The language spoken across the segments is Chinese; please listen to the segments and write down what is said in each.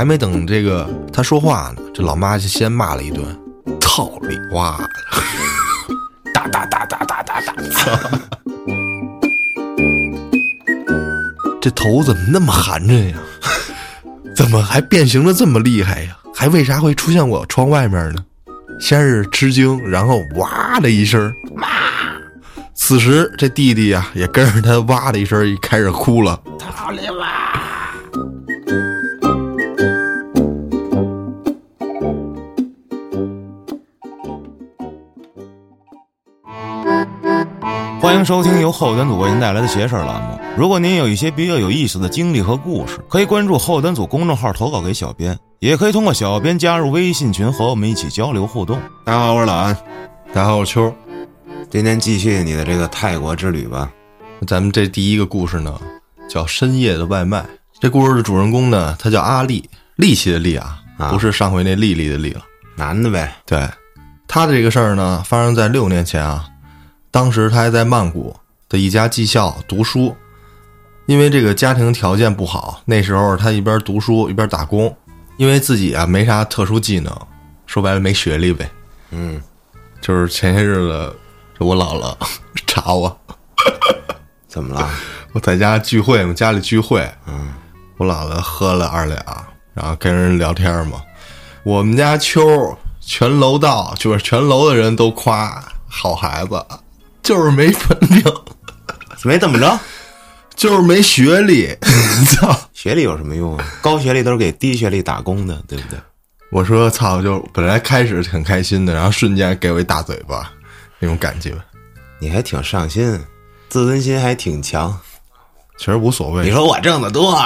还没等这个他说话呢，这老妈就先骂了一顿，操你妈的！哒哒哒哒哒哒哒。这头怎么那么寒碜呀？怎么还变形的这么厉害呀？还为啥会出现我窗外面呢？先是吃惊，然后哇的一声妈。此时这弟弟呀也跟着他哇的一声，开始哭了。操你妈！欢迎收听由后端组为您带来的“邪事儿”栏目。如果您有一些比较有意思的经历和故事，可以关注后端组公众号投稿给小编，也可以通过小编加入微信群和我们一起交流互动。大家好，我是老安。大家好，我是秋。今天继续你的这个泰国之旅吧。咱们这第一个故事呢，叫《深夜的外卖》。这故事的主人公呢，他叫阿力，力气的力啊，不是上回那丽丽的丽了，男的呗。对，他的这个事儿呢，发生在六年前啊。当时他还在曼谷的一家技校读书，因为这个家庭条件不好，那时候他一边读书一边打工，因为自己啊没啥特殊技能，说白了没学历呗。嗯，就是前些日子，我姥姥 查我，怎么了？我在家聚会嘛，家里聚会，嗯，我姥姥喝了二两，然后跟人聊天嘛，我们家秋全楼道就是全楼的人都夸好孩子。就是没本领，没怎么着，就是没学历。操，学历有什么用啊？高学历都是给低学历打工的，对不对？我说操，就本来开始挺开心的，然后瞬间给我一大嘴巴，那种感觉。你还挺上心，自尊心还挺强，其实无所谓。你说我挣得多，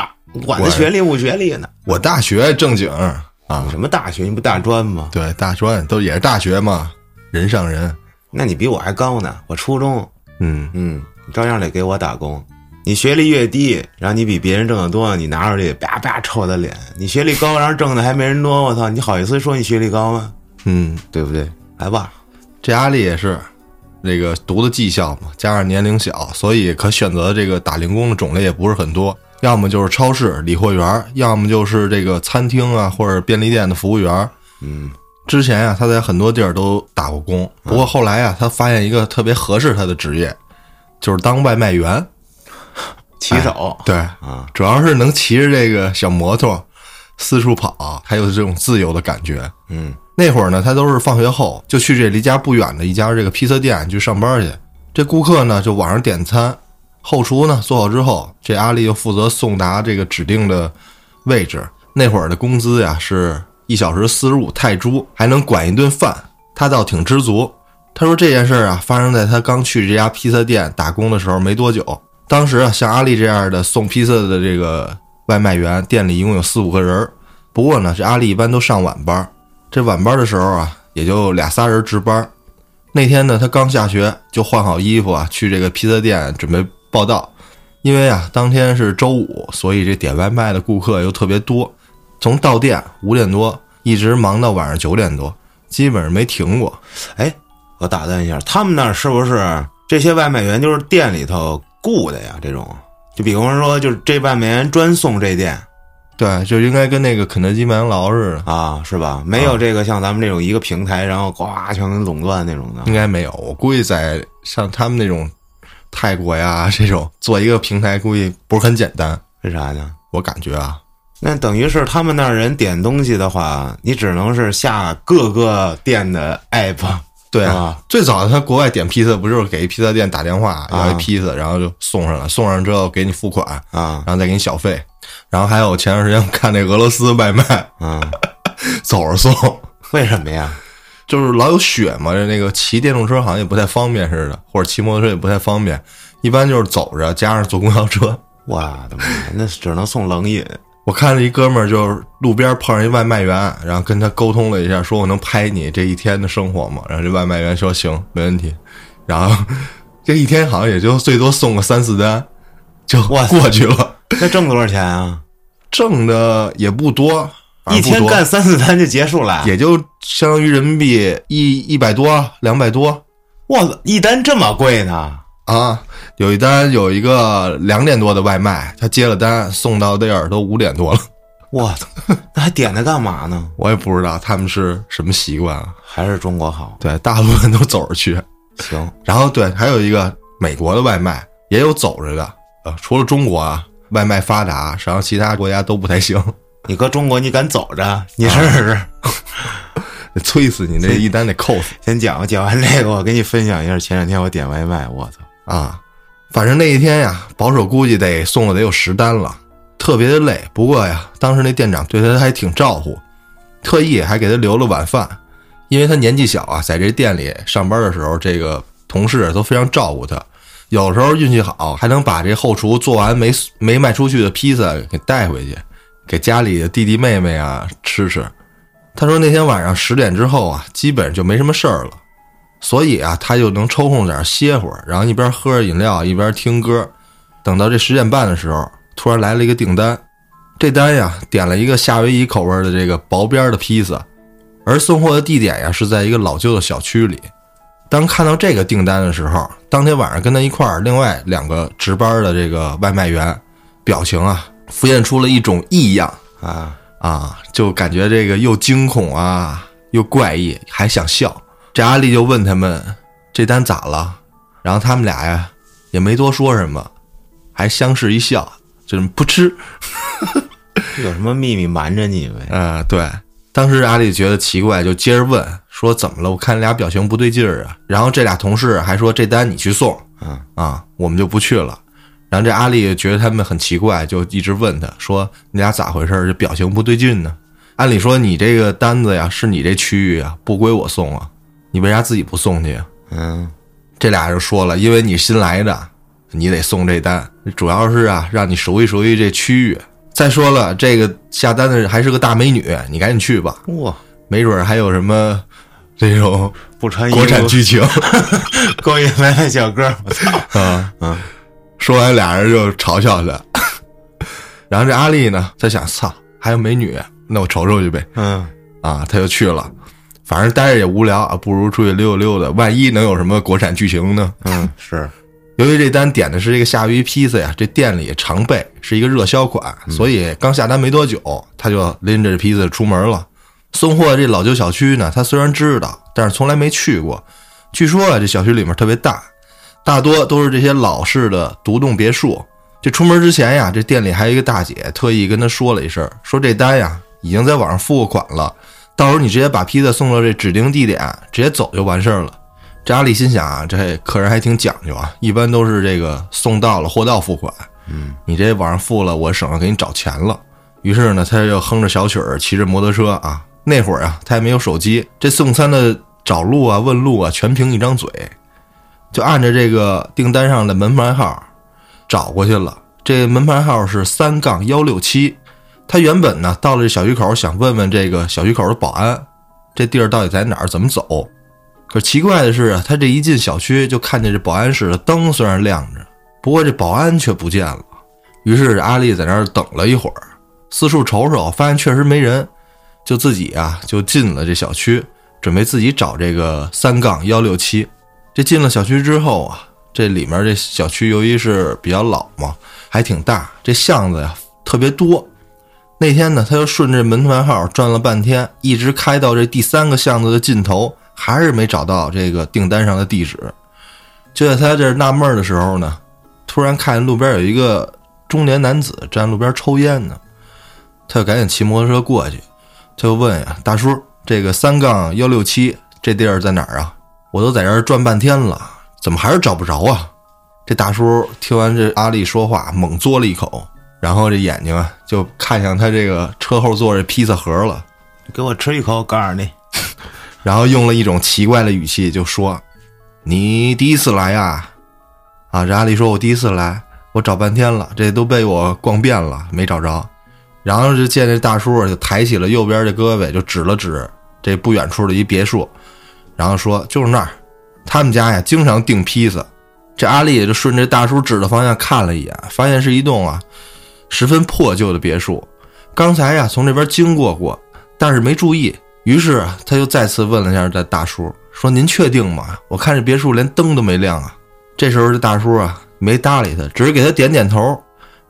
管他学历不学历呢？我大学正经啊，什么大学？你不大专吗？对，大专都也是大学嘛，人上人。那你比我还高呢，我初中，嗯嗯，照样得给我打工。你学历越低，然后你比别人挣得多，你拿出去啪啪抽我的脸。你学历高，然后挣的还没人多，我操，你好意思说你学历高吗？嗯，对不对？来吧，这阿丽也是，那个读的技校嘛，加上年龄小，所以可选择这个打零工的种类也不是很多，要么就是超市理货员，要么就是这个餐厅啊或者便利店的服务员，嗯。之前呀，他在很多地儿都打过工，不过后来呀，他发现一个特别合适他的职业，就是当外卖员，骑手。对啊，主要是能骑着这个小摩托四处跑，还有这种自由的感觉。嗯，那会儿呢，他都是放学后就去这离家不远的一家这个披萨店去上班去。这顾客呢就晚上点餐，后厨呢做好之后，这阿丽就负责送达这个指定的位置。那会儿的工资呀是。一小时四十五泰铢，还能管一顿饭，他倒挺知足。他说这件事啊，发生在他刚去这家披萨店打工的时候没多久。当时啊，像阿丽这样的送披萨的这个外卖员，店里一共有四五个人。不过呢，这阿丽一般都上晚班。这晚班的时候啊，也就俩仨人值班。那天呢，他刚下学，就换好衣服啊，去这个披萨店准备报道。因为啊，当天是周五，所以这点外卖的顾客又特别多。从到店五点多一直忙到晚上九点多，基本上没停过。哎，我打断一下，他们那儿是不是这些外卖员就是店里头雇的呀？这种，就比方说，就是这外卖员专送这店，对，就应该跟那个肯德基、麦当劳似的啊，是吧？没有这个像咱们这种一个平台，然后呱全给垄断那种的，应该没有。我估计在像他们那种泰国呀这种做一个平台，估计不是很简单。为啥呢？我感觉啊。那等于是他们那儿人点东西的话，你只能是下各个店的 app，对啊。最早他国外点披萨，不就是给披萨店打电话要一披萨，然后就送上了，送上之后给你付款啊，然后再给你小费。然后还有前段时间看那俄罗斯外卖啊，走着送，为什么呀？就是老有雪嘛，那个骑电动车好像也不太方便似的，或者骑摩托车也不太方便，一般就是走着加上坐公交车。我的妈，那只能送冷饮。我看了一哥们儿，就是路边碰上一外卖员，然后跟他沟通了一下，说我能拍你这一天的生活吗？然后这外卖员说行，没问题。然后这一天好像也就最多送个三四单，就过去了。那挣多少钱啊？挣的也不多，一天干三四单就结束了，也就相当于人民币一一百多、两百多。哇，一单这么贵呢？啊，有一单有一个两点多的外卖，他接了单送到地儿都五点多了。我操，那还点它干嘛呢？我也不知道他们是什么习惯啊。还是中国好？对，大部分都走着去。行，然后对，还有一个美国的外卖也有走着的，呃，除了中国啊，外卖发达，然后其他国家都不太行，你搁中国你敢走着？你试试。催死你！那一单得扣死先讲吧，讲完这个，我给你分享一下前两天我点外卖，我操，啊！反正那一天呀，保守估计得送了得有十单了，特别的累。不过呀，当时那店长对他还挺照顾，特意还给他留了晚饭，因为他年纪小啊，在这店里上班的时候，这个同事都非常照顾他。有时候运气好，还能把这后厨做完没没卖出去的披萨给带回去，给家里的弟弟妹妹啊吃吃。他说那天晚上十点之后啊，基本就没什么事儿了，所以啊，他就能抽空点歇会儿，然后一边喝着饮料一边听歌。等到这十点半的时候，突然来了一个订单，这单呀点了一个夏威夷口味的这个薄边的披萨，而送货的地点呀是在一个老旧的小区里。当看到这个订单的时候，当天晚上跟他一块儿另外两个值班的这个外卖员，表情啊浮现出了一种异样啊，啊，就感觉这个又惊恐啊，又怪异，还想笑。这阿丽就问他们这单咋了，然后他们俩呀也没多说什么，还相视一笑，就这么噗嗤。有什么秘密瞒着你呗？啊，对。当时阿丽觉得奇怪，就接着问说怎么了？我看你俩表情不对劲儿啊。然后这俩同事还说这单你去送，嗯啊，我们就不去了。然后这阿丽觉得他们很奇怪，就一直问他说你俩咋回事儿？这表情不对劲呢？按理说你这个单子呀是你这区域啊，不归我送啊，你为啥自己不送去呀？嗯，这俩人说了，因为你新来的，你得送这单，主要是啊让你熟悉熟悉这区域。再说了，这个下单的还是个大美女，你赶紧去吧，哇，没准儿还有什么这种 不穿衣服国产剧情勾引外卖小哥，我操，啊。嗯，说完，俩人就嘲笑他。然后这阿丽呢，在想，操，还有美女，那我瞅瞅去呗。嗯，啊，他就去了，反正待着也无聊啊，不如出去溜达溜达，万一能有什么国产剧情呢？嗯，是，由于这单点的是这个夏威夷披萨呀，这店里常备是一个热销款，所以刚下单没多久，他就拎着这披萨出门了。送货这老旧小区呢，他虽然知道，但是从来没去过。据说啊，这小区里面特别大，大多都是这些老式的独栋别墅。这出门之前呀，这店里还有一个大姐特意跟他说了一声，说这单呀已经在网上付过款了，到时候你直接把披萨送到这指定地点，直接走就完事儿了。这阿丽心想啊，这客人还挺讲究啊，一般都是这个送到了货到付款。嗯，你这网上付了，我省着给你找钱了。于是呢，他就哼着小曲儿，骑着摩托车啊。那会儿啊，他也没有手机，这送餐的找路啊、问路啊，全凭一张嘴，就按着这个订单上的门牌号找过去了。这门牌号是三杠幺六七。他原本呢，到了这小区口，想问问这个小区口的保安，这地儿到底在哪儿，怎么走。可奇怪的是啊，他这一进小区，就看见这保安室的灯虽然亮着，不过这保安却不见了。于是阿丽在那儿等了一会儿，四处瞅瞅，发现确实没人，就自己啊就进了这小区，准备自己找这个三杠幺六七。这进了小区之后啊，这里面这小区由于是比较老嘛，还挺大，这巷子呀特别多。那天呢，他就顺着门牌号转了半天，一直开到这第三个巷子的尽头。还是没找到这个订单上的地址。就在他这纳闷的时候呢，突然看见路边有一个中年男子站路边抽烟呢，他就赶紧骑摩托车过去，他就问呀：“大叔，这个三杠幺六七这地儿在哪儿啊？我都在这儿转半天了，怎么还是找不着啊？”这大叔听完这阿丽说话，猛嘬了一口，然后这眼睛啊就看向他这个车后座这披萨盒了。给我吃一口，告诉你，然后用了一种奇怪的语气就说：“你第一次来呀？”啊，这阿丽说：“我第一次来，我找半天了，这都被我逛遍了，没找着。”然后就见这大叔就抬起了右边的胳膊，就指了指这不远处的一别墅，然后说：“就是那儿，他们家呀经常订披萨。”这阿丽也就顺着大叔指的方向看了一眼，发现是一栋啊十分破旧的别墅。刚才呀从这边经过过，但是没注意。于是，他又再次问了一下这大叔，说：“您确定吗？我看这别墅连灯都没亮啊。”这时候这大叔啊没搭理他，只是给他点点头。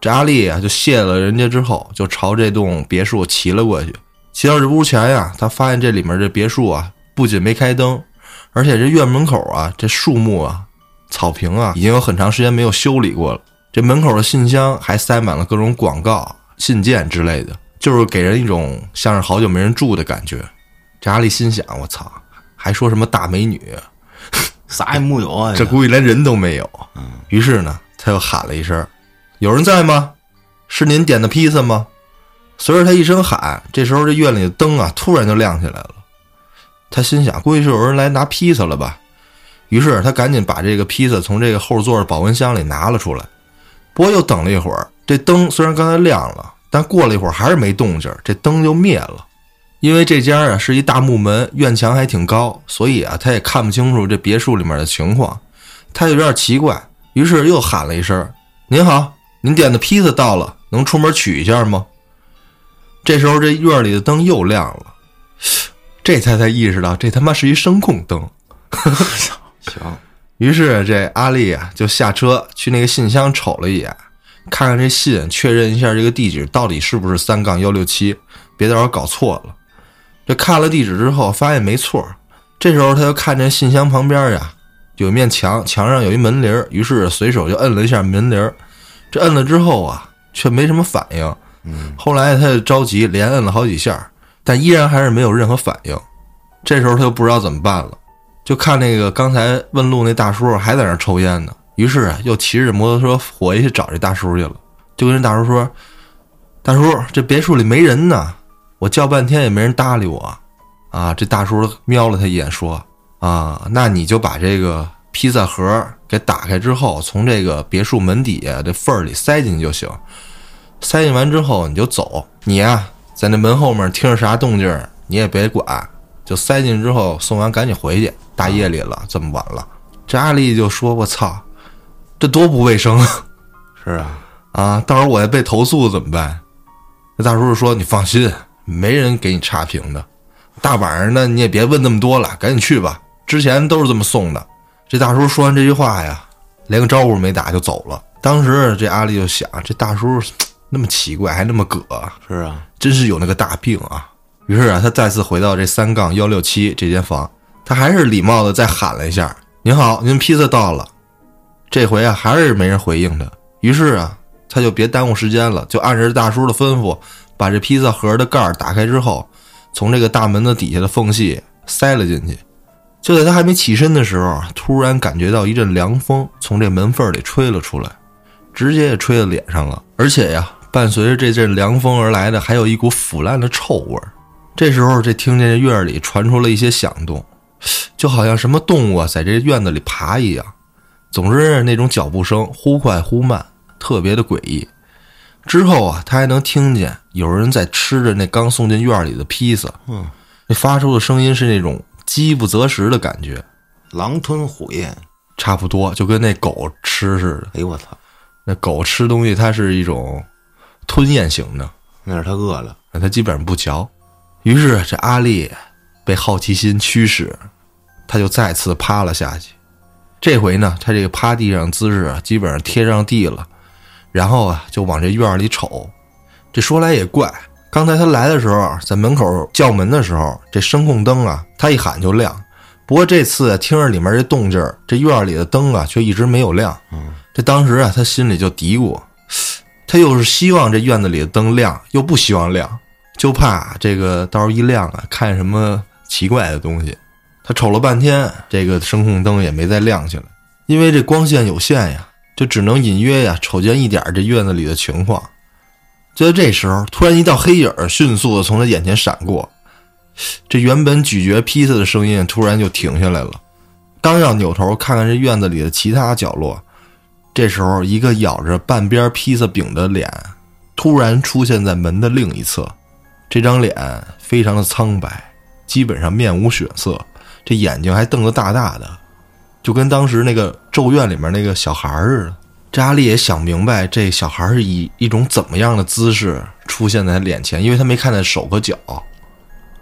这阿丽啊，就谢了人家之后，就朝这栋别墅骑了过去。骑到这屋前呀，他发现这里面这别墅啊，不仅没开灯，而且这院门口啊，这树木啊、草坪啊，已经有很长时间没有修理过了。这门口的信箱还塞满了各种广告、信件之类的，就是给人一种像是好久没人住的感觉。这阿丽心想：我操，还说什么大美女？啥也木有啊！这估计连人都没有。于是呢，他又喊了一声：“有人在吗？是您点的披萨吗？”随着他一声喊，这时候这院里的灯啊，突然就亮起来了。他心想，估计是有人来拿披萨了吧。于是他赶紧把这个披萨从这个后座的保温箱里拿了出来。不过又等了一会儿，这灯虽然刚才亮了，但过了一会儿还是没动静，这灯就灭了。因为这家啊是一大木门，院墙还挺高，所以啊他也看不清楚这别墅里面的情况。他就有点奇怪，于是又喊了一声：“您好，您点的披萨到了，能出门取一下吗？”这时候这院里的灯又亮了，这才才意识到这他妈是一声控灯。行，于是这阿丽啊就下车去那个信箱瞅了一眼，看看这信，确认一下这个地址到底是不是三杠幺六七，别到时候搞错了。这看了地址之后，发现没错。这时候他就看见信箱旁边呀有一面墙，墙上有一门铃，于是随手就摁了一下门铃。这摁了之后啊，却没什么反应。后来他就着急，连摁了好几下，但依然还是没有任何反应。这时候他就不知道怎么办了，就看那个刚才问路那大叔还在那抽烟呢。于是啊，又骑着摩托车回去找这大叔去了，就跟这大叔说：“大叔，这别墅里没人呢，我叫半天也没人搭理我。”啊，这大叔瞄了他一眼，说：“啊，那你就把这个披萨盒给打开之后，从这个别墅门底下这缝儿里塞进去就行。塞进完之后你就走，你呀在那门后面听着啥动静你也别管，就塞进去之后送完赶紧回去。大夜里了，这么晚了。”这阿丽就说：“我操，这多不卫生啊！是啊，啊，到时候我要被投诉怎么办？”那大叔就说：“你放心，没人给你差评的。大晚上的你也别问那么多了，赶紧去吧。之前都是这么送的。”这大叔说完这句话呀，连个招呼没打就走了。当时这阿丽就想，这大叔 那么奇怪，还那么葛，是啊，真是有那个大病啊！于是啊，他再次回到这三杠幺六七这间房，他还是礼貌的再喊了一下：“您好，您披萨到了。”这回啊，还是没人回应他。于是啊，他就别耽误时间了，就按着大叔的吩咐，把这披萨盒的盖儿打开之后，从这个大门的底下的缝隙塞了进去。就在他还没起身的时候，突然感觉到一阵凉风从这门缝里吹了出来，直接也吹到脸上了。而且呀，伴随着这阵凉风而来的，还有一股腐烂的臭味儿。这时候，这听见这院里传出了一些响动，就好像什么动物啊在这院子里爬一样。总之，那种脚步声忽快忽慢，特别的诡异。之后啊，他还能听见有人在吃着那刚送进院里的披萨，嗯，那发出的声音是那种饥不择食的感觉，狼吞虎咽。差不多就跟那狗吃似的。哎呦我操，那狗吃东西，它是一种吞咽型的，那是它饿了。那它基本上不嚼。于是这阿丽被好奇心驱使，他就再次趴了下去。这回呢，他这个趴地上姿势啊，基本上贴上地了，然后啊，就往这院儿里瞅。这说来也怪，刚才他来的时候，在门口叫门的时候，这声控灯啊，他一喊就亮。不过这次听着里面这动静儿，这院儿里的灯啊，却一直没有亮。嗯，这当时啊，他心里就嘀咕，他又是希望这院子里的灯亮，又不希望亮，就怕这个到时候一亮啊，看什么奇怪的东西。他瞅了半天，这个声控灯也没再亮起来，因为这光线有限呀，就只能隐约呀瞅见一点这院子里的情况。就在这时候，突然一道黑影迅速的从他眼前闪过，这原本咀嚼披萨的声音突然就停下来了。刚要扭头看看这院子里的其他角落，这时候一个咬着半边披萨饼的脸突然出现在门的另一侧。这张脸非常的苍白，基本上面无血色，这眼睛还瞪得大大的，就跟当时那个《咒怨》里面那个小孩似的。这阿丽也想明白，这小孩是以一种怎么样的姿势出现在他脸前，因为他没看见手和脚。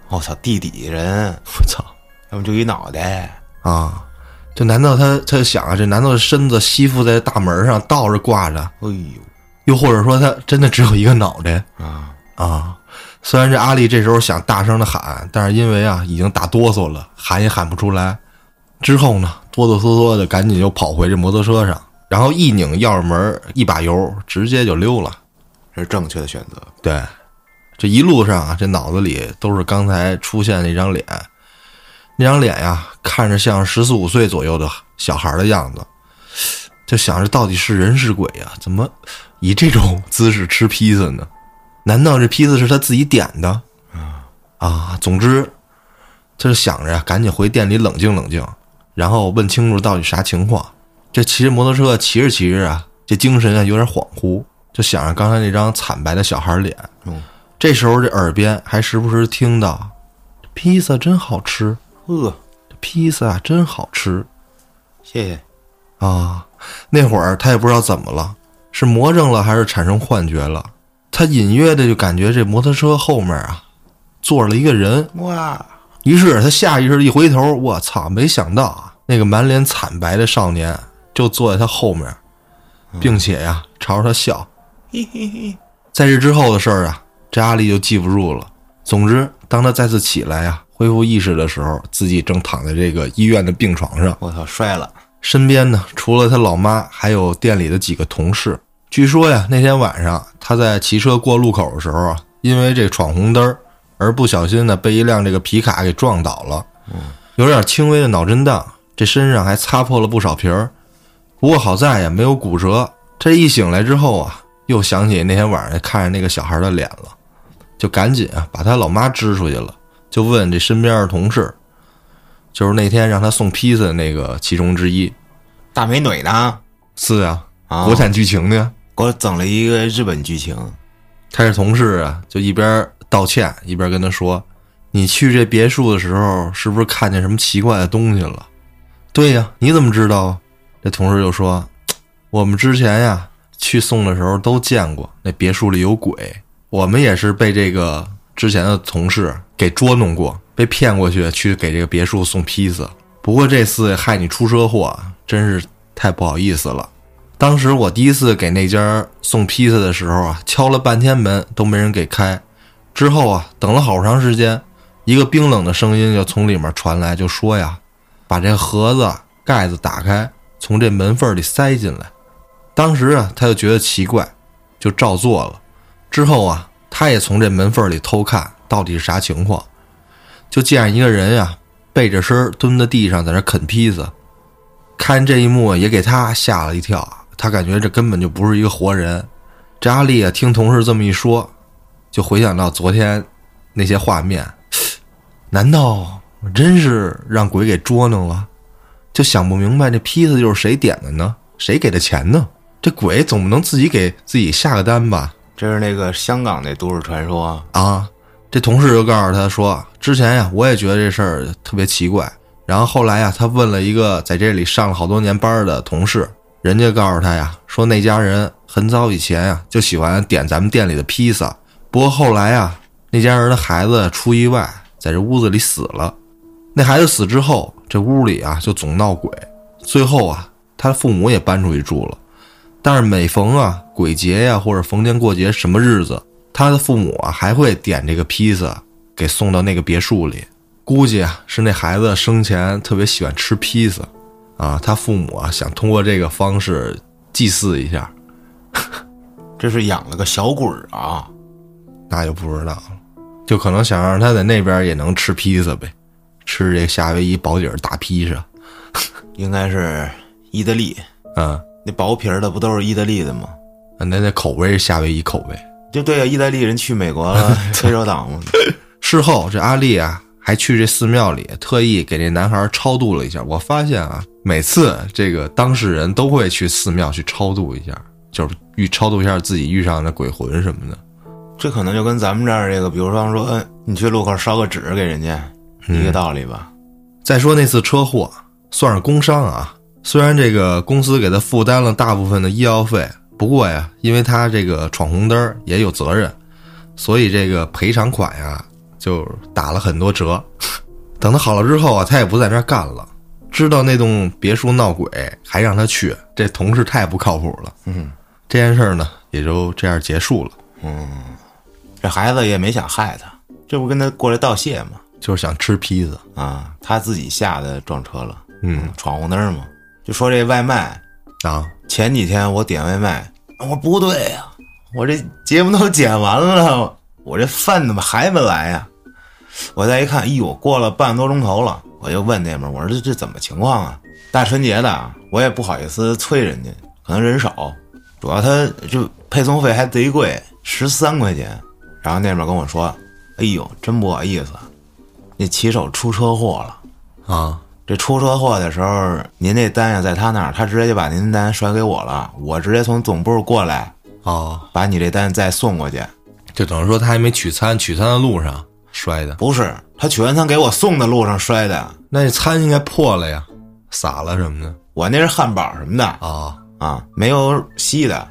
我操，地底人，我操！要么就一脑袋。啊，这难道他他就想啊，这难道身子吸附在大门上倒着挂着？哎呦，又或者说他真的只有一个脑袋啊，啊？虽然这阿丽这时候想大声的喊，但是因为啊已经打哆嗦了，喊也喊不出来。之后呢，哆哆嗦嗦的赶紧就跑回这摩托车上，然后一拧钥匙门，一把油，直接就溜了。这是正确的选择。对，这一路上啊，这脑子里都是刚才出现那张脸，那张脸呀，看着像十四五岁左右的小孩的样子，就想着到底是人是鬼呀？怎么以这种姿势吃披萨呢？难道这披萨是他自己点的？啊总之，他就想着，赶紧回店里冷静冷静，然后问清楚到底啥情况。这骑着摩托车骑着骑着啊，这精神啊有点恍惚，就想着刚才那张惨白的小孩脸。嗯，这时候这耳边还时不时听到：“披萨真好吃，呃，这披萨真好吃谢谢。啊！”那会儿他也不知道怎么了，是魔怔了还是产生幻觉了？他隐约的就感觉这摩托车后面啊坐了一个人，哇，于是他下意识一回头，我操！没想到啊，那个满脸惨白的少年就坐在他后面，并且呀朝着他笑。嘿嘿嘿，在这之后的事儿啊，这阿丽就记不住了。总之，当他再次起来呀，恢复意识的时候，自己正躺在这个医院的病床上，我操，摔了。身边呢除了他老妈，还有店里的几个同事。据说呀，那天晚上他在骑车过路口的时候啊，因为这闯红灯儿而不小心呢被一辆这个皮卡给撞倒了，有点轻微的脑震荡，这身上还擦破了不少皮儿。不过好在呀没有骨折。这一醒来之后啊，又想起那天晚上看着那个小孩的脸了，就赶紧啊把他老妈支出去了，就问这身边的同事，就是那天让他送披萨的那个其中之一。大美女呢？是啊，啊，国产剧情呢？给我整了一个日本剧情。他这同事啊，就一边道歉一边跟他说：“你去这别墅的时候，是不是看见什么奇怪的东西了？”对呀，你怎么知道？这同事就说：“我们之前呀去送的时候都见过，那别墅里有鬼。我们也是被这个之前的同事给捉弄过，被骗过去去给这个别墅送披萨。不过这次害你出车祸，真是太不好意思了。”当时我第一次给那家送披萨的时候啊，敲了半天门都没人给开。之后啊，等了好长时间，一个冰冷的声音就从里面传来，就说呀：“把这盒子盖子打开，从这门缝里塞进来。”当时啊，他就觉得奇怪，就照做了。之后啊，他也从这门缝里偷看到底是啥情况，就见一个人呀，背着身蹲在地上在那啃披萨。看这一幕也给他吓了一跳啊，他感觉这根本就不是一个活人。这阿丽啊，听同事这么一说，就回想到昨天那些画面，难道真是让鬼给捉弄了？就想不明白这披萨又是谁点的呢？谁给的钱呢？这鬼总不能自己给自己下个单吧？这是那个香港那都市传说。啊！这同事就告诉他说，之前呀，我也觉得这事儿特别奇怪。然后后来呀，他问了一个在这里上了好多年班的同事，人家告诉他呀，说那家人很早以前呀就喜欢点咱们店里的披萨，不过后来呀，那家人的孩子出意外，在这屋子里死了。那孩子死之后，这屋里啊就总闹鬼，最后啊，他父母也搬出去住了。但是每逢啊鬼节呀或者逢年过节什么日子，他的父母啊还会点这个披萨给送到那个别墅里。估计啊是那孩子生前特别喜欢吃披萨，啊，他父母啊想通过这个方式祭祀一下，这是养了个小鬼儿啊！那就不知道了，就可能想让他在那边也能吃披萨呗，吃这夏威夷薄底儿大披萨，应该是意大利，嗯，那薄皮儿的不都是意大利的吗？啊那那口味是夏威夷口味。就对啊、意大利人去美国了，非洲党嘛。事后这阿丽啊还去这寺庙里特意给这男孩超度了一下。我发现啊，每次这个当事人都会去寺庙去超度一下，就是遇超度一下自己遇上的鬼魂什么的。这可能就跟咱们这儿这个，比如说说，嗯，你去路口烧个纸给人家，一个道理吧。再说那次车祸算是工伤啊，虽然这个公司给他负担了大部分的医药费，不过呀，因为他这个闯红灯儿也有责任，所以这个赔偿款呀就打了很多折。等他好了之后啊，他也不在那儿干了。知道那栋别墅闹鬼，还让他去，这同事太不靠谱了。嗯，这件事儿呢，也就这样结束了。嗯这孩子也没想害他，这不跟他过来道谢吗？就是想吃披萨，啊，他自己吓得撞车了，嗯闯红灯嘛。就说这外卖，啊，前几天我点外卖，我说不对呀、我这节目都剪完了，我这饭怎么还没来呀、我再一看，哎呦，过了半个多钟头了，我就问那边，我说这这怎么情况啊？大春节的，我也不好意思催人家，可能人少，主要他就配送费还贼贵，十三块钱。然后那边跟我说，哎呦，真不好意思，那骑手出车祸了。啊，这出车祸的时候，您那单呀在他那儿，他直接就把您单甩给我了，我直接从总部过来，哦，把你这单再送过去。就等于说他还没取餐，取餐的路上摔的，不是，他取完餐给我送的路上摔的，那餐应该破了呀，洒了什么的我那是汉堡什么的啊，啊，没有稀的。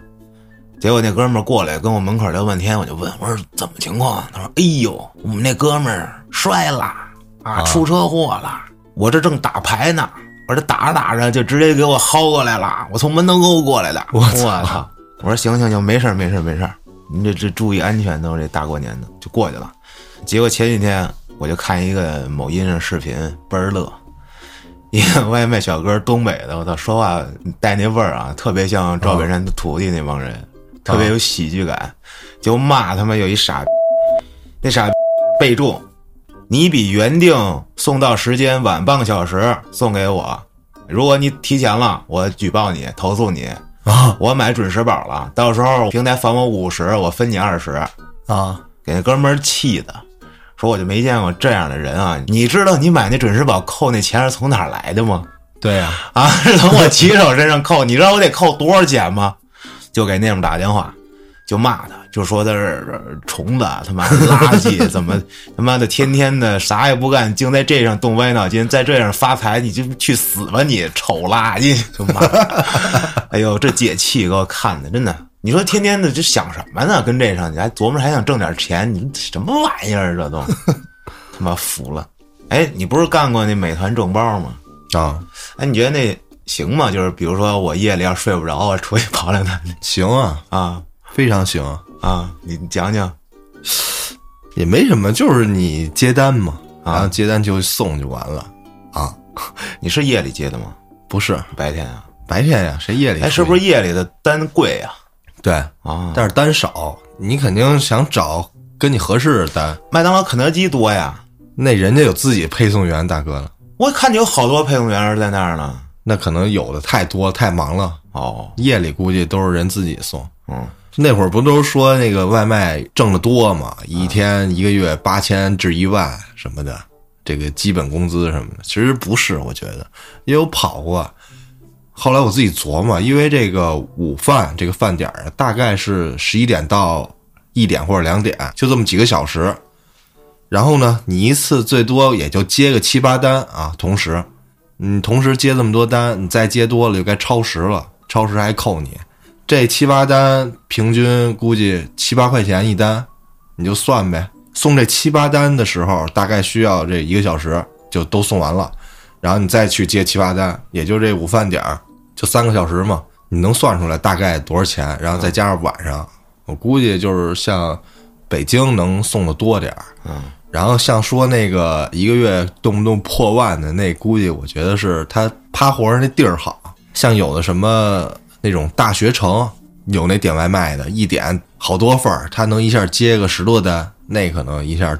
结果那哥们儿过来跟我门口聊半天，我就问我说怎么情况？他说：“哎呦，我们那哥们儿摔了啊，出车祸了。我这正打牌呢，我这打着打着就直接给我薅过来了，我从门头沟过来的。我操！我说行行行，没事儿没事儿没事儿，您这这注意安全，都是这大过年的就过去了。结果前几天我就看一个某音上视频，倍儿乐。一个外卖小哥，东北的，我操，说话带那味儿啊，特别像赵本山的徒弟那帮人，特别有喜剧感，就骂他妈有一傻，那傻备注：你比原定送到时间晚半个小时送给我，如果你提前了，我举报你，投诉你。啊我买准时宝了，到时候平台返我五十，我分你二十。啊，给那哥们儿气的，说我就没见过这样的人啊！你知道你买那准时宝扣那钱是从哪儿来的吗？对呀、啊，是 从我骑手身上扣，你知道我得扣多少钱吗？就给那边打电话，就骂他，就说他是虫子，他妈的垃圾，怎么 他妈的天天的啥也不干，净在这上动歪脑筋，在这样发财，你就去死吧你，丑垃圾！就妈，哎呦，这解气给我看的，真的。你说天天的这想什么呢？跟这上你还琢磨还想挣点钱，你什么玩意儿这都，他妈服了。哎，你不是干过那美团众包吗？啊，哎，你觉得那行吗？就是比如说我夜里要睡不着，我出去跑两趟行啊，啊非常行，啊，你讲讲也没什么，就是你接单嘛，啊然后接单就送就完了啊，你是夜里接的吗？不是白天啊？白天呀，谁夜里？哎，是不是？夜里的单贵呀、对，啊？但是单少，你肯定想找跟你合适的单，麦当劳、肯德基多呀。那人家有自己配送员，大哥了，我看你有好多配送员在那儿呢。那可能有的太多太忙了，哦，夜里估计都是人自己送。嗯，那会儿不都说那个外卖挣得多吗，一天一个月八千至一万什么的，这个基本工资什么的，其实不是，我觉得也有跑过。后来我自己琢磨，因为这个午饭这个饭点儿啊，大概是十一点到一点或者两点，就这么几个小时。然后呢，你一次最多也就接个七八单啊，同时，你同时接这么多单，你再接多了就该超时了，超时还扣你。这七八单平均估计七八块钱一单，你就算呗。送这七八单的时候，大概需要这一个小时就都送完了，然后你再去接七八单，也就这午饭点儿就三个小时嘛，你能算出来大概多少钱？然后再加上晚上，我估计就是像北京能送的多点儿。嗯，然后像说那个一个月动不动破万的，那估计我觉得是他趴活儿那地儿好，像有的什么那种大学城有那点外卖的，一点好多份儿，他能一下接个十多单，那可能一下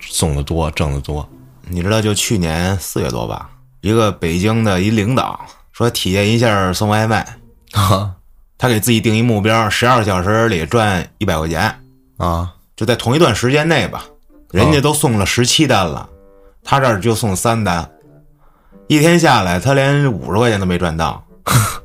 送的多，挣的多。你知道，就去年四月多吧，一个北京的一领导说体验一下送外卖，啊他给自己定一目标，十二个小时里赚一百块钱，啊。就在同一段时间内吧，人家都送了十七单了，他这儿就送三单，一天下来他连五十块钱都没赚到，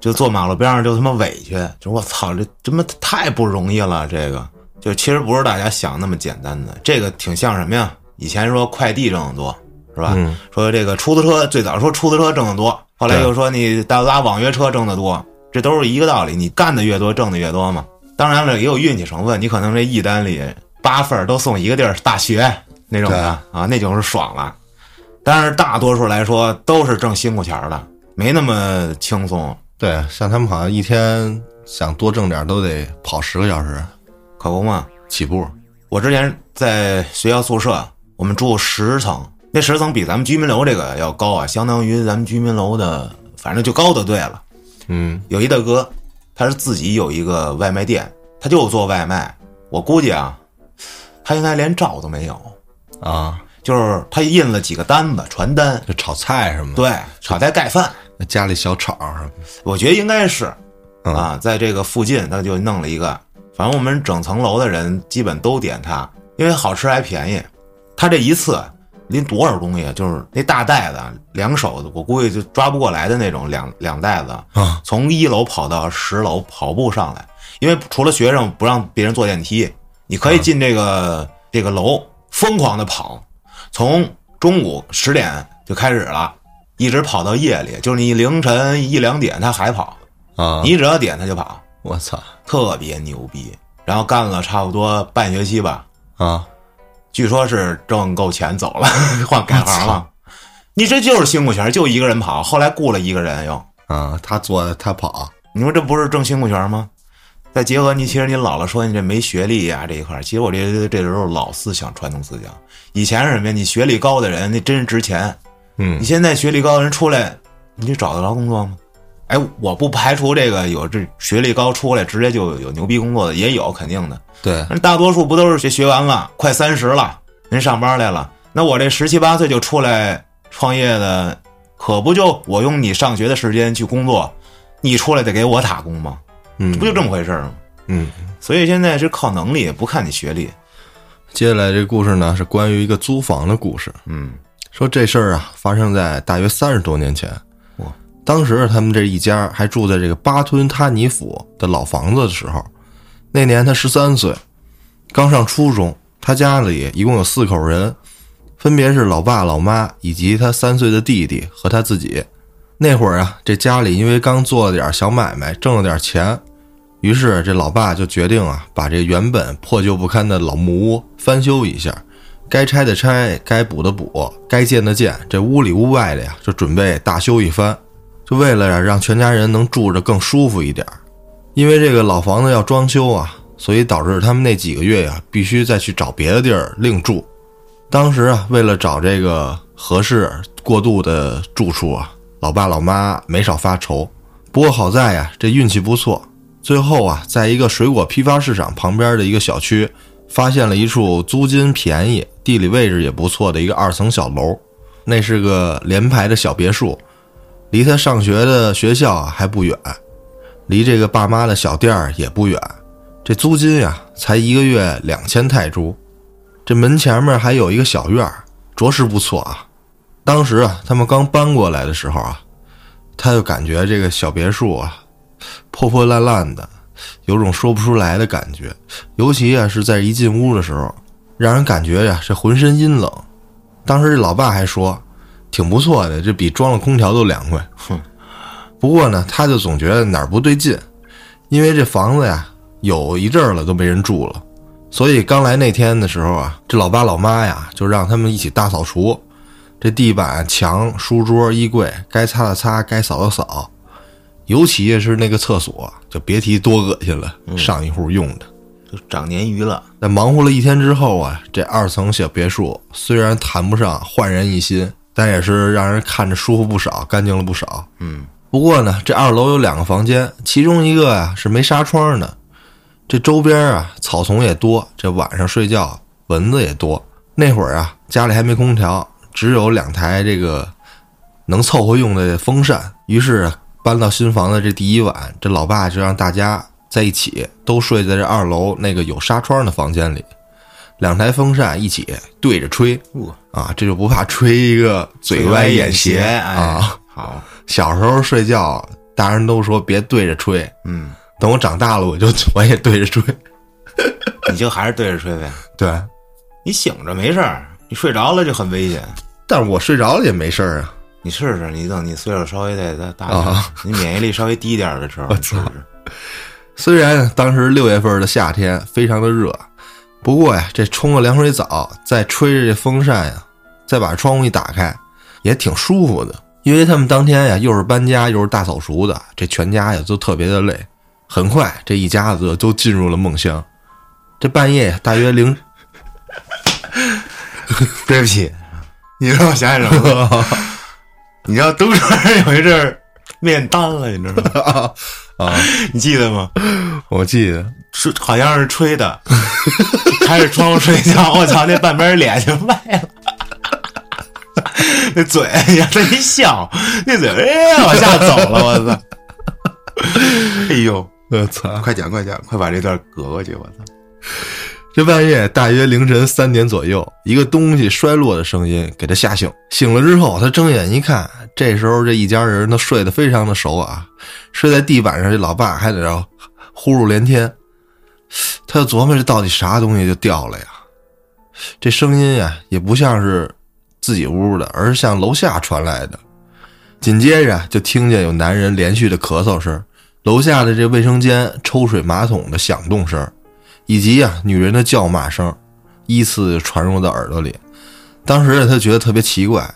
就坐马路边上就他妈委屈，就我操，这他妈太不容易了，这个就其实不是大家想那么简单的，这个挺像什么呀？以前说快递挣得多，是吧？嗯说这个出租车最早说出租车挣得多，后来又说你拉拉网约车挣得多，这都是一个道理，你干的越多，挣的越多嘛。当然了，也有运气成分，你可能这一单里八份都送一个地儿，大学那种的啊，那就是爽了。但是大多数来说都是挣辛苦钱的，没那么轻松。对，像他们好像一天想多挣点都得跑十个小时可不嘛。起步。我之前在学校宿舍，我们住十层，那十层比咱们居民楼这个要高啊，相当于咱们居民楼的，反正就高的对了。嗯有一大哥，他是自己有一个外卖店，他就做外卖。我估计啊，他应该连照都没有，啊，就是他印了几个单子，传单，就炒菜什么的，对，炒菜盖饭，家里小炒什么的。我觉得应该是嗯啊，在这个附近他就弄了一个，反正我们整层楼的人基本都点它，因为好吃还便宜。他这一次拎多少东西啊？就是那大袋子，两手，我估计就抓不过来的那种两两袋子啊，从一楼跑到十楼跑步上来，因为除了学生不让别人坐电梯，你可以进这个、这个楼疯狂的跑，从中午十点就开始了，一直跑到夜里，就是你凌晨一两点他还跑，啊，你只要点他就跑，我操特别牛逼。然后干了差不多半学期吧，啊！据说是挣够钱走了，换改行了。你这就是辛苦钱，就一个人跑，后来雇了一个人又。啊，他做他跑，你说这不是挣辛苦钱吗？再结合你，其实你姥姥说你这没学历呀、这一块儿，其实我这这都是老思想、传统思想。以前是什么呀？你学历高的人那真是值钱。嗯你现在学历高的人出来，你就找得着工作吗？哎，我不排除这个有这学历高出来直接就有牛逼工作的，也有肯定的。对，那大多数不都是学学完了，快三十了，人上班来了。那我这十七八岁就出来创业的，可不就我用你上学的时间去工作，你出来得给我打工吗？嗯不就这么回事吗？嗯。所以现在是靠能力，不看你学历。接下来这故事呢是关于一个租房的故事。嗯说这事儿啊发生在大约三十多年前哇。当时他们这一家还住在这个巴吞塔尼府的老房子的时候，那年他十三岁，刚上初中。他家里一共有四口人，分别是老爸、老妈以及他三岁的弟弟和他自己。那会儿啊，这家里因为刚做了点小买卖，挣了点钱，于是这老爸就决定啊，把这原本破旧不堪的老木屋翻修一下，该拆的拆，该补的补，该建的建，这屋里屋外的呀，就准备大修一番，就为了呀让全家人能住着更舒服一点。因为这个老房子要装修啊，所以导致他们那几个月呀，必须再去找别的地儿另住。当时啊，为了找这个合适过渡的住处啊，老爸老妈没少发愁。不过好在呀，这运气不错，最后啊，在一个水果批发市场旁边的一个小区，发现了一处租金便宜、地理位置也不错的一个二层小楼。那是个连排的小别墅，离他上学的学校还不远，离这个爸妈的小店儿也不远。这租金呀，才一个月两千泰铢。这门前面还有一个小院儿，着实不错啊。当时啊，他们刚搬过来的时候啊，他就感觉这个小别墅啊，破破烂烂的，有种说不出来的感觉。尤其啊是在一进屋的时候，让人感觉呀、这浑身阴冷。当时这老爸还说，挺不错的，这比装了空调都凉快。哼，不过呢，他就总觉得哪儿不对劲，因为这房子呀有一阵儿了都没人住了，所以刚来那天的时候啊，这老爸老妈呀就让他们一起大扫除，这地板、墙、书桌、衣柜该擦的擦，该扫的扫，尤其是那个厕所，就别提多恶心了，上一户用的。就长鲶鱼了。在忙活了一天之后啊，这二层小别墅虽然谈不上焕然一新，但也是让人看着舒服不少，干净了不少。嗯，不过呢，这二楼有两个房间，其中一个呀、是没纱窗的。这周边啊草丛也多，这晚上睡觉蚊子也多。那会儿啊家里还没空调，只有两台这个能凑合用的风扇。于是啊搬到新房的这第一晚，这老爸就让大家在一起都睡在这二楼那个有纱窗的房间里，两台风扇一起对着吹啊，这就不怕吹一个嘴歪眼斜哎，啊。好，小时候睡觉，大人都说别对着吹。嗯，等我长大了，我就我也对着吹。你就还是对着吹呗。对，你醒着没事儿，你睡着了就很危险。但是我睡着了也没事儿啊。你试试，你等你岁数稍微再再大点你免疫力稍微低点儿的时候，你试试。虽然当时六月份的夏天非常的热，不过呀，这冲个凉水澡，再吹着这风扇呀，再把窗户一打开，也挺舒服的。因为他们当天呀又是搬家又是大扫除的，这全家呀都特别的累。很快，这一家子都进入了梦乡。这半夜大约 零，对不起，你让我想起什么了？你知道东川有一阵儿面单了，你知道吗？啊，你记得吗？我记得吹好像是吹的，开着窗户睡觉，我操，那半边脸就歪了，那嘴呀，他一笑，那嘴哎往下走了，我操！哎呦，我操！快讲快讲，快把这段隔过去，我操！这半夜大约凌晨三点左右，一个东西摔落的声音给他吓醒。醒了之后，他睁眼一看，这时候这一家人都睡得非常的熟啊，睡在地板上，这老爸还在这呼噜连天。他就琢磨这到底啥东西就掉了呀？这声音呀，也不像是自己屋的，而是向楼下传来的。紧接着就听见有男人连续的咳嗽声，楼下的这卫生间抽水马桶的响动声。以及啊，女人的叫骂声依次传入到耳朵里。当时他觉得特别奇怪，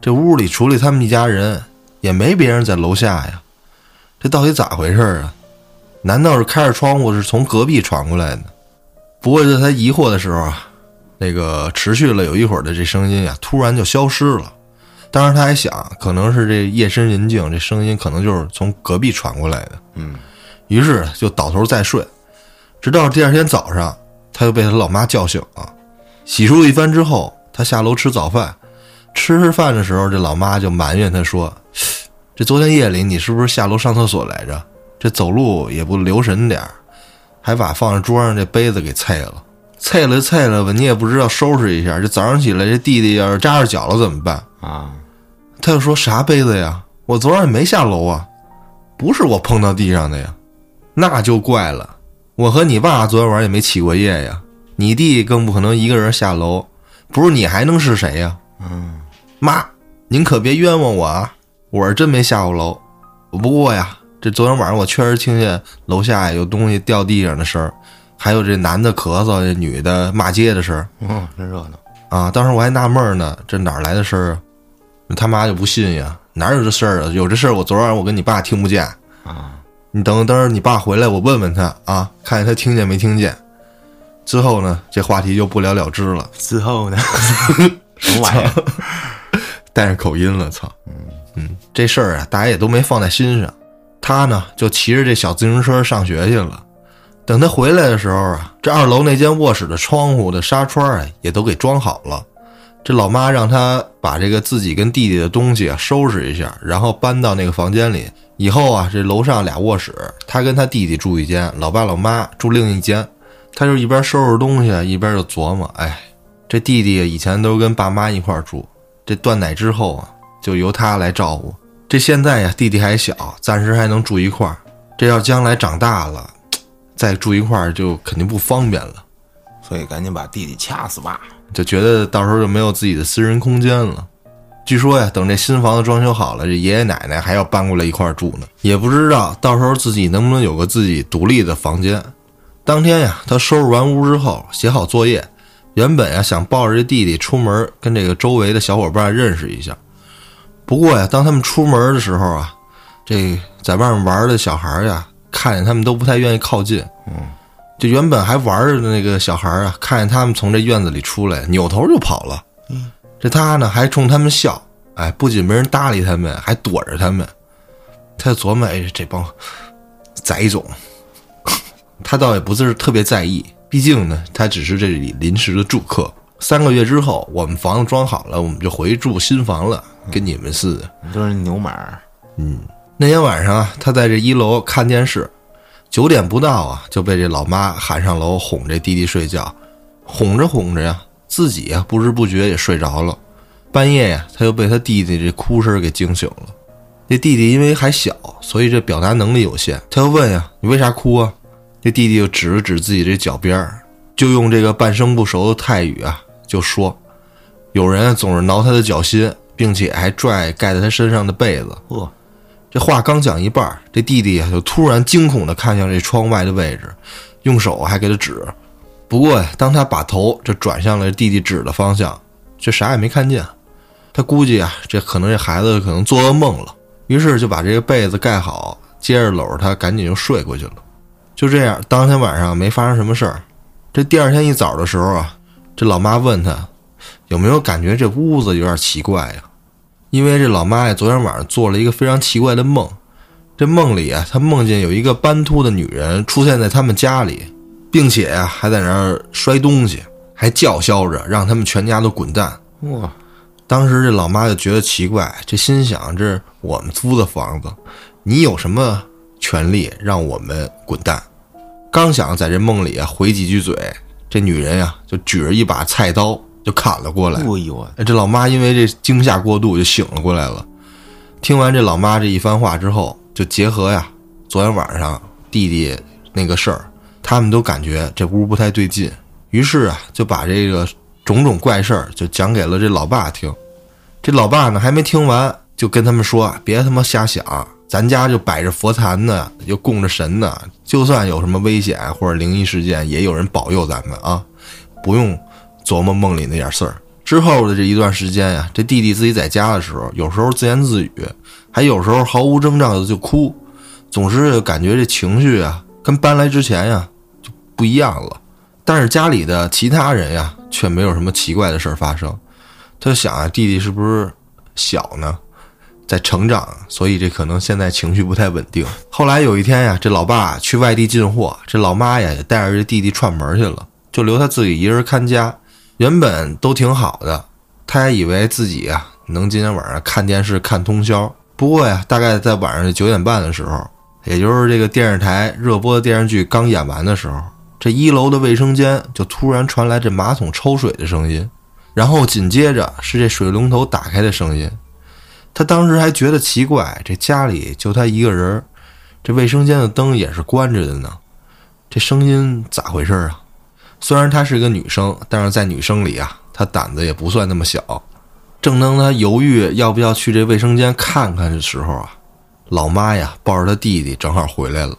这屋里除了他们一家人，也没别人在楼下呀。这到底咋回事啊？难道是开着窗户是从隔壁传过来的？不过在他疑惑的时候啊，那个持续了有一会儿的这声音呀，突然就消失了。当时他还想，可能是这夜深人静，这声音可能就是从隔壁传过来的。嗯，于是就倒头再睡。直到第二天早上，他又被他老妈叫醒了。洗漱一番之后，他下楼吃早饭。吃吃饭的时候，这老妈就埋怨他说：“这昨天夜里你是不是下楼上厕所来着？这走路也不留神点儿，还把放在桌上这杯子给碎了。碎了碎了吧，你也不知道收拾一下。这早上起来，这弟弟要是扎着脚了怎么办？”啊，他又说：“啥杯子呀？我昨晚也没下楼啊，不是我碰到地上的呀，那就怪了。”我和你爸昨天晚上也没起过夜呀，你弟更不可能一个人下楼，不是你还能是谁呀？嗯，妈，您可别冤枉我啊，我是真没下过楼。不过呀，这昨天晚上我确实听见楼下有东西掉地上的声儿，还有这男的咳嗽，这女的骂街的声儿。嗯，真热闹啊！当时我还纳闷呢，这哪来的声儿啊？他妈就不信呀，哪有这事儿啊？有这事儿，我昨晚我跟你爸听不见啊。你等等会儿你爸回来，我问问他啊，看见他听见没听见。之后呢，这话题就不了了之了。之后呢，什么玩意儿？带上口音了，操！嗯嗯，这事儿啊，大家也都没放在心上。他呢，就骑着这小自行车上学去了。等他回来的时候啊，这二楼那间卧室的窗户的纱窗啊，也都给装好了。这老妈让他把这个自己跟弟弟的东西啊收拾一下，然后搬到那个房间里。以后啊，这楼上俩卧室，他跟他弟弟住一间，老爸老妈住另一间。他就一边收拾东西，一边就琢磨：哎，这弟弟以前都跟爸妈一块住，这断奶之后啊，就由他来照顾。这现在呀，弟弟还小，暂时还能住一块儿。这要将来长大了，再住一块儿就肯定不方便了。所以赶紧把弟弟掐死吧，就觉得到时候就没有自己的私人空间了。据说呀，等这新房子装修好了，这爷爷奶奶还要搬过来一块儿住呢。也不知道到时候自己能不能有个自己独立的房间。当天呀，他收拾完屋之后，写好作业，原本呀想抱着这弟弟出门，跟这个周围的小伙伴认识一下。不过呀，当他们出门的时候啊，这在外面玩的小孩呀，看见他们都不太愿意靠近。嗯，就原本还玩着的那个小孩啊，看见他们从这院子里出来，扭头就跑了。嗯。这他呢还冲他们笑，哎，不仅没人搭理他们，还躲着他们。他琢磨，哎，这帮崽种，他倒也不是特别在意，毕竟呢，他只是这里临时的住客。三个月之后，我们房子装好了，我们就回住新房了，跟你们似的。都是牛马。嗯，那天晚上啊，他在这一楼看电视，九点不到啊，就被这老妈喊上楼哄这弟弟睡觉，哄着哄着呀。自己呀，不知不觉也睡着了。半夜呀，他又被他弟弟这哭声给惊醒了。这弟弟因为还小，所以这表达能力有限。他又问呀：“你为啥哭啊？”这弟弟就指了指自己这脚边儿，就用这个半生不熟的泰语啊，就说：“有人总是挠他的脚心，并且还拽盖在他身上的被子。”呵，这话刚讲一半，这弟弟啊就突然惊恐地看向这窗外的位置，用手还给他指。不过呀，当他把头这转向了弟弟指的方向，却啥也没看见。他估计啊，这可能这孩子可能做噩梦了，于是就把这个被子盖好，接着搂着他，赶紧就睡过去了。就这样，当天晚上没发生什么事儿。这第二天一早的时候啊，这老妈问他有没有感觉这屋子有点奇怪呀？因为这老妈呀，昨天晚上做了一个非常奇怪的梦。这梦里啊，她梦见有一个斑秃的女人出现在他们家里，并且呀，还在那儿摔东西，还叫嚣着让他们全家都滚蛋。哇，当时这老妈就觉得奇怪，这心想：这我们租的房子，你有什么权利让我们滚蛋？刚想在这梦里啊回几句嘴，这女人呀就举着一把菜刀就砍了过来。哎这老妈因为这惊吓过度就醒了过来了。听完这老妈这一番话之后，就结合呀昨天晚上弟弟那个事儿，他们都感觉这屋不太对劲，于是啊就把这个种种怪事儿就讲给了这老爸听。这老爸呢还没听完，就跟他们说：“别他妈瞎想，咱家就摆着佛坛呢，又供着神呢，就算有什么危险或者灵异事件，也有人保佑咱们啊，不用琢磨梦里那点事儿。”之后的这一段时间呀，这弟弟自己在家的时候，有时候自言自语，还有时候毫无征兆的就哭，总是感觉这情绪啊，跟搬来之前呀就不一样了。但是家里的其他人呀，却没有什么奇怪的事儿发生。他就想啊，弟弟是不是小呢，在成长，所以这可能现在情绪不太稳定。后来有一天呀，这老爸去外地进货，这老妈呀也带着这弟弟串门去了，就留他自己一人看家。原本都挺好的，他还以为自己呀能今天晚上看电视看通宵。不过呀，大概在晚上九点半的时候，也就是这个电视台热播的电视剧刚演完的时候，这一楼的卫生间就突然传来这马桶抽水的声音，然后紧接着是这水龙头打开的声音。他当时还觉得奇怪，这家里就他一个人，这卫生间的灯也是关着的呢，这声音咋回事啊？虽然她是一个女生，但是在女生里啊，她胆子也不算那么小。正当她犹豫要不要去这卫生间看看的时候啊，老妈呀抱着她弟弟正好回来了，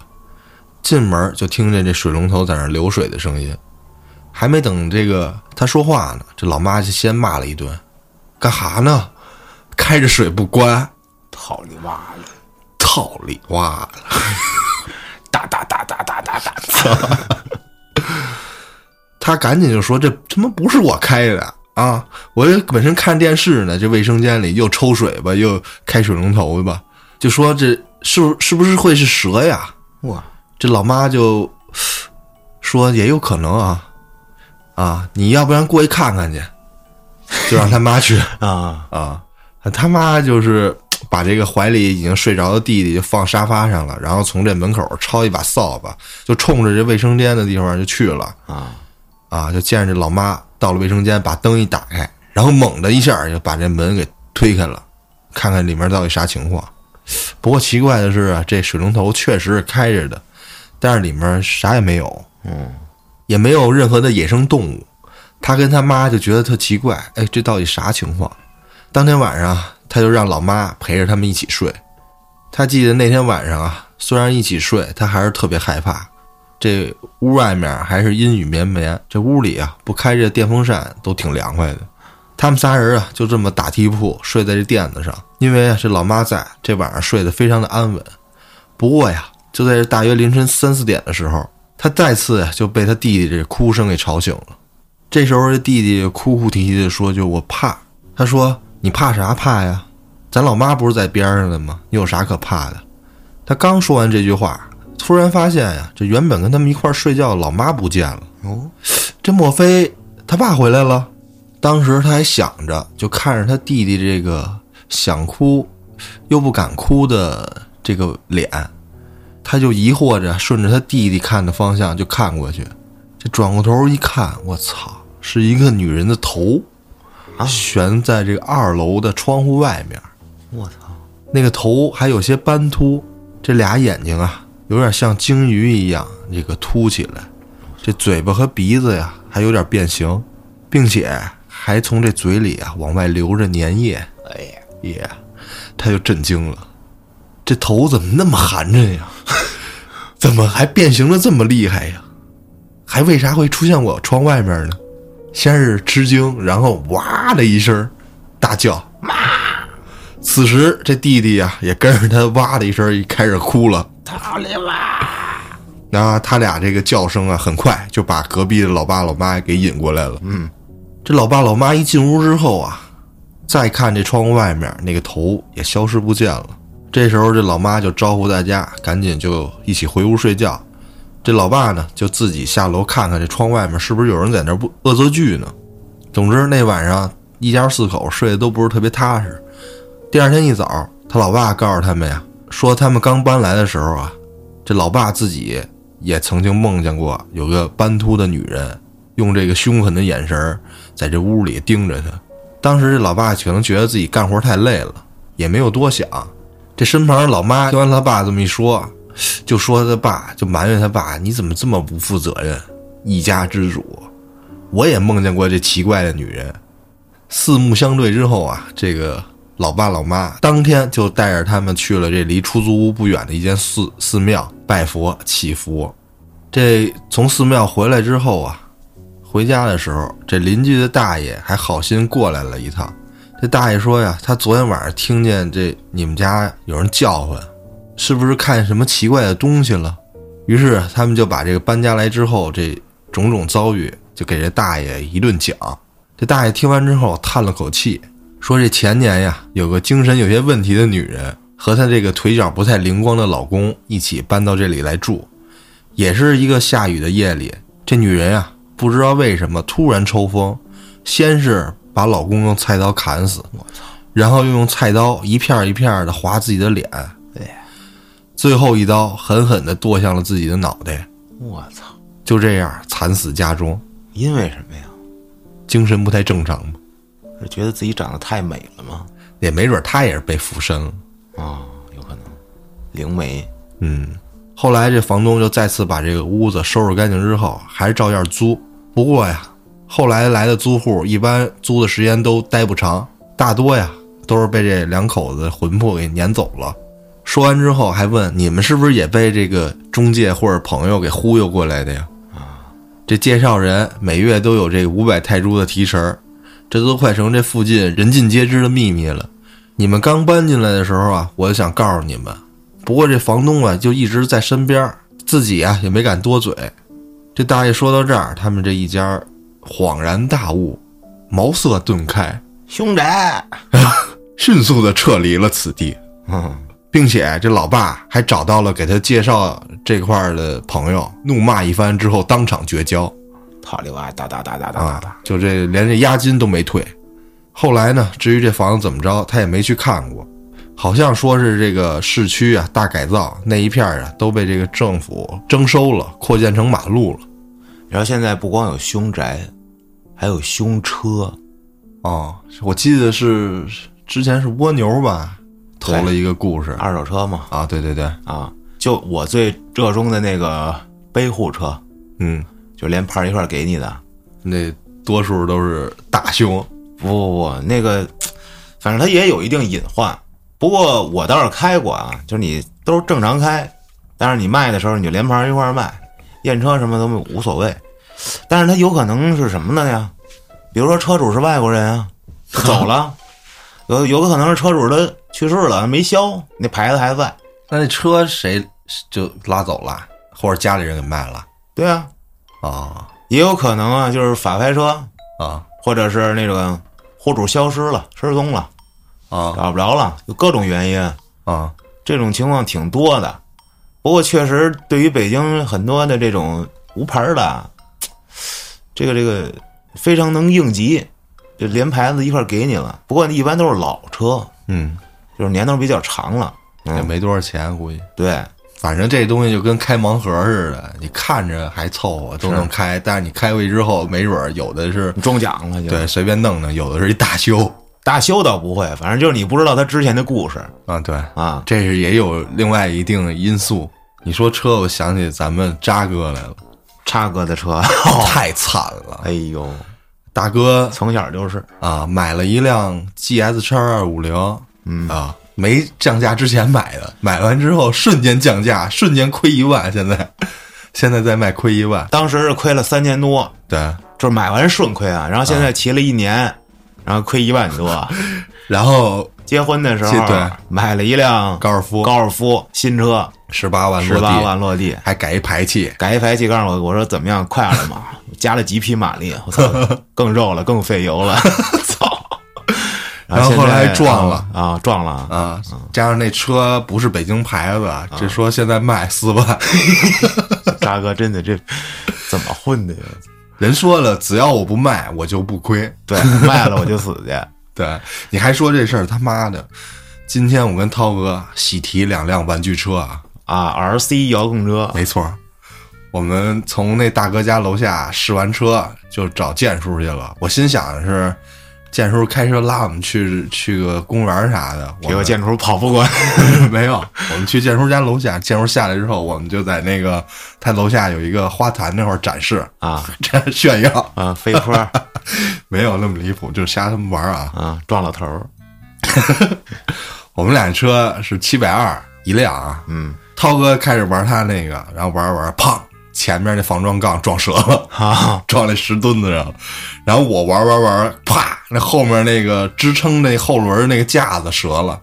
进门就听见这水龙头在那流水的声音。还没等这个他说话呢，这老妈就先骂了一顿：“干哈呢？开着水不关，操你妈的！操你妈的！” 哒哒哒哒哒哒哒！他赶紧就说：“这他妈不是我开的啊！我这本身看电视呢，这卫生间里又抽水吧，又开水龙头吧，就说这是是不是会是蛇呀？”哇，这老妈就说：“也有可能啊，啊，你要不然过去看看去。”就让他妈去 啊啊，他妈就是把这个怀里已经睡着的弟弟就放沙发上了，然后从这门口抄一把扫把，就冲着这卫生间的地方就去了。啊！啊，就见着这老妈到了卫生间，把灯一打开，然后猛的一下就把这门给推开了，看看里面到底啥情况。不过奇怪的是啊，这水龙头确实是开着的，但是里面啥也没有，嗯，也没有任何的野生动物。他跟他妈就觉得特奇怪，哎，这到底啥情况？当天晚上，他就让老妈陪着他们一起睡。他记得那天晚上啊，虽然一起睡，他还是特别害怕。这屋外面还是阴雨绵绵，这屋里啊不开着电风扇都挺凉快的。他们仨人啊就这么打地铺睡在这垫子上，因为啊这老妈在这晚上睡得非常的安稳。不过呀，就在这大约凌晨三四点的时候，他再次呀就被他弟弟这哭声给吵醒了。这时候这弟弟哭哭啼啼的说：“就我怕。”他说：“你怕啥怕呀？咱老妈不是在边上的吗？你有啥可怕的？”他刚说完这句话。突然发现呀，这原本跟他们一块睡觉的老妈不见了。哦，这莫非他爸回来了？当时他还想着，就看着他弟弟这个想哭又不敢哭的这个脸，他就疑惑着，顺着他弟弟看的方向就看过去。这转过头一看，我操，是一个女人的头，悬在这个二楼的窗户外面。我操，那个头还有些斑秃，这俩眼睛啊。有点像鲸鱼一样，这个凸起来，这嘴巴和鼻子呀还有点变形，并且还从这嘴里啊往外流着粘液。哎呀，耶，他就震惊了，这头怎么那么寒碜呀？怎么还变形的这么厉害呀？还为啥会出现我窗外面呢？先是吃惊，然后哇的一声大叫妈。此时这弟弟呀也跟着他哇的一声，一开始哭了。操你妈！那他俩这个叫声啊，很快就把隔壁的老爸老妈给引过来了。嗯，这老爸老妈一进屋之后啊，再看这窗户外面那个头也消失不见了。这时候这老妈就招呼大家赶紧就一起回屋睡觉。这老爸呢就自己下楼看看这窗外面是不是有人在那不恶作剧呢。总之那晚上一家四口睡得都不是特别踏实。第二天一早，他老爸告诉他们呀，说他们刚搬来的时候啊，这老爸自己也曾经梦见过有个斑秃的女人，用这个凶狠的眼神儿在这屋里盯着他。当时这老爸可能觉得自己干活太累了，也没有多想。这身旁老妈听完他爸这么一说，就说他爸就埋怨他爸：“你怎么这么不负责任？一家之主，我也梦见过这奇怪的女人。”四目相对之后啊，这个老爸老妈当天就带着他们去了这离出租屋不远的一间寺寺庙拜佛祈福。这从寺庙回来之后啊，回家的时候，这邻居的大爷还好心过来了一趟。这大爷说呀，他昨天晚上听见这你们家有人叫唤，是不是看见什么奇怪的东西了？于是他们就把这个搬家来之后这种种遭遇就给这大爷一顿讲。这大爷听完之后叹了口气，说这前年呀，有个精神有些问题的女人和她这个腿脚不太灵光的老公一起搬到这里来住，也是一个下雨的夜里，这女人呀不知道为什么突然抽风，先是把老公用菜刀砍死，我操，然后又用菜刀一片一片的划自己的脸，对，最后一刀狠狠的剁向了自己的脑袋，我操！就这样惨死家中，因为什么呀？精神不太正常吗，是觉得自己长得太美了吗？也没准她也是被附身了。啊、有可能，灵媒。嗯，后来这房东就再次把这个屋子收拾干净之后，还是照样租。不过呀，后来来的租户一般租的时间都待不长，大多呀都是被这两口子魂魄给撵走了。说完之后还问你们是不是也被这个中介或者朋友给忽悠过来的呀？啊这介绍人每月都有这五百泰铢的提成，这都快成这附近人尽皆知的秘密了。你们刚搬进来的时候啊，我就想告诉你们，不过这房东啊就一直在身边，自己啊也没敢多嘴。这大爷说到这儿，他们这一家恍然大悟，茅塞顿开，凶宅。迅速的撤离了此地，嗯，并且这老爸还找到了给他介绍这块儿的朋友，怒骂一番之后当场绝交。套里哇哒哒哒哒哒哒啊。，就这连这押金都没退。后来呢，至于这房子怎么着，他也没去看过，好像说是这个市区啊大改造那一片啊都被这个政府征收了，扩建成马路了。然后现在不光有凶宅，还有凶车。哦，我记得是之前是蜗牛吧，投了一个故事二手车嘛，啊，对对对，啊，就我最热衷的那个背户车，嗯，就连牌儿一块儿给你的。那多数都是大凶，不不不，那个，反正它也有一定隐患。不过我倒是开过啊，就是你都是正常开，但是你卖的时候你就连牌儿一块儿卖，验车什么都无所谓。但是他有可能是什么呢呀？比如说车主是外国人啊，走了，有有可能是车主他去世了没销，那牌子还在。那那车谁就拉走了，或者家里人给卖了对啊，啊也有可能啊，就是法拍车，啊或者是那种货主消失了、失踪了、啊找不着了，有各种原因。啊！这种情况挺多的。不过确实，对于北京很多的这种无牌儿的，这个这个非常能应急，就连牌子一块儿给你了。不过一般都是老车，嗯，就是年头比较长了。嗯，也没多少钱，估计。对，反正这东西就跟开盲盒似的，你看着还凑合都能开，但是你开回去之后，没准儿有的是你中奖了就。对，随便弄弄，有的是一大修大修倒不会，反正就是你不知道他之前的故事啊。对，啊。这是也有另外一定的因素。你说车，我想起咱们渣哥来了，渣哥的车，太惨了。哎呦，大哥从小就是。啊，买了一辆 GS 叉二五零，嗯。啊，没降价之前买的，买完之后瞬间降价，瞬间亏一万。现在，现在在卖亏一万。当时是亏了三千多，对，就是买完顺亏啊，然后现在骑了一年，然后亏一万多。然后结婚的时候，对。买了一辆高尔夫。高尔夫新车，十八万十落地，八万落地，还改一排气，改一排气，告诉我，我说怎么样，快了吗？加了几匹马力，我操，更肉了，更费油了，操！然后后来还撞了啊啊，撞了，啊，加上那车不是北京牌子，这说现在卖四万，大哥真的这怎么混的呀？人说了，只要我不卖，我就不亏。对，卖了我就死去。对，你还说这事儿，他妈的！今天我跟涛哥喜提两辆玩具车啊，啊，RC 遥控车，没错儿，我们从那大哥家楼下试完车，就找建叔去了。我心想的是，建叔开车拉我们去去个公园啥的，结果建叔跑不过来，没有，我们去建叔家楼下，建叔下来之后，我们就在那个他楼下有一个花坛那块儿展示，啊这炫耀，啊，飞坡 没有那么离谱，就是瞎他们玩啊。啊，撞了头儿，我们俩车是七百二一辆啊，嗯，涛哥开始玩他那个，然后玩着玩着，砰，前面那防撞杠撞折了，啊，撞那石墩子上了。然后我玩玩玩，啪，那后面那个支撑那后轮那个架子折了。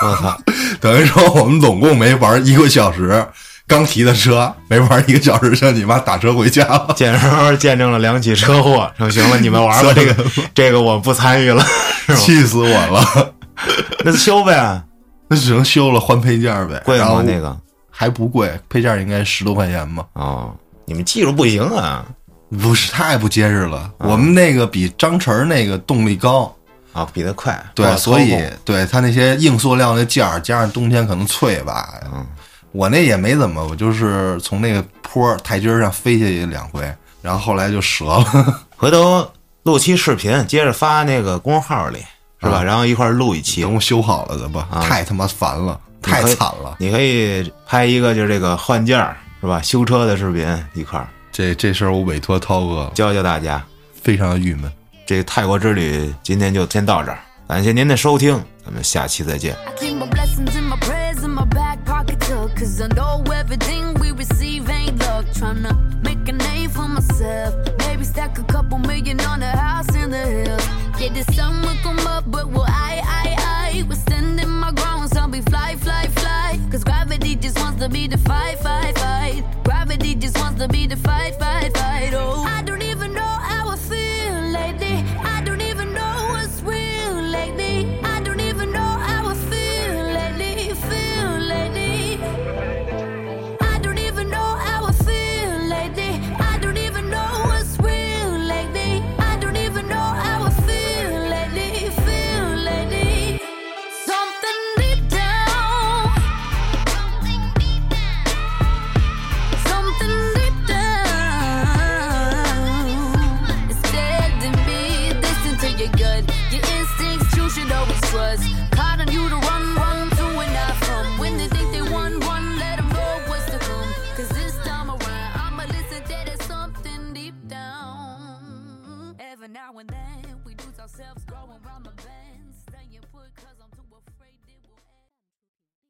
我操，等于说我们总共没玩一个小时，刚提的车没玩一个小时，就你妈打车回家了。简直见证了两起车祸，说行了，你们玩吧，这个这个我不参与了，气死我了！那就修呗，那只能修了换配件呗，贵然后吗？那个还不贵，配件应该十多块钱吧。哦，你们技术不行啊。不是太不结实了，我们那个比张晨那个动力高，啊，比他快，对，多所以对它那些硬塑料那件儿，加上冬天可能脆吧。嗯，我那也没怎么，我就是从那个坡儿台阶儿上飞下去两回，然后后来就折了。回头录期视频，接着发那个公众号里，是吧？然后一块儿录一期。等。我修好了的吧，啊。太他妈烦了，太惨了。你可以拍一个就是这个换件儿是吧？修车的视频一块儿这这事儿我委托涛哥，教教大家。非常的郁闷。这个泰国之旅今天就先到这儿，感谢您的收听，咱们下期再见。I keep my blessings in my prayers in my back pocket too. Cause I know everything we receive ain't luck. Tryna make a name for myself. Maybe stack a couple million on a house in the hills. Yeah, the sun will come up, but will I, I, I? We're standing we fly, fly, fly. Cause gravity just wants to be the fight, fight, fight. Gravity just wants to be the fight, fight, fight. Oh, I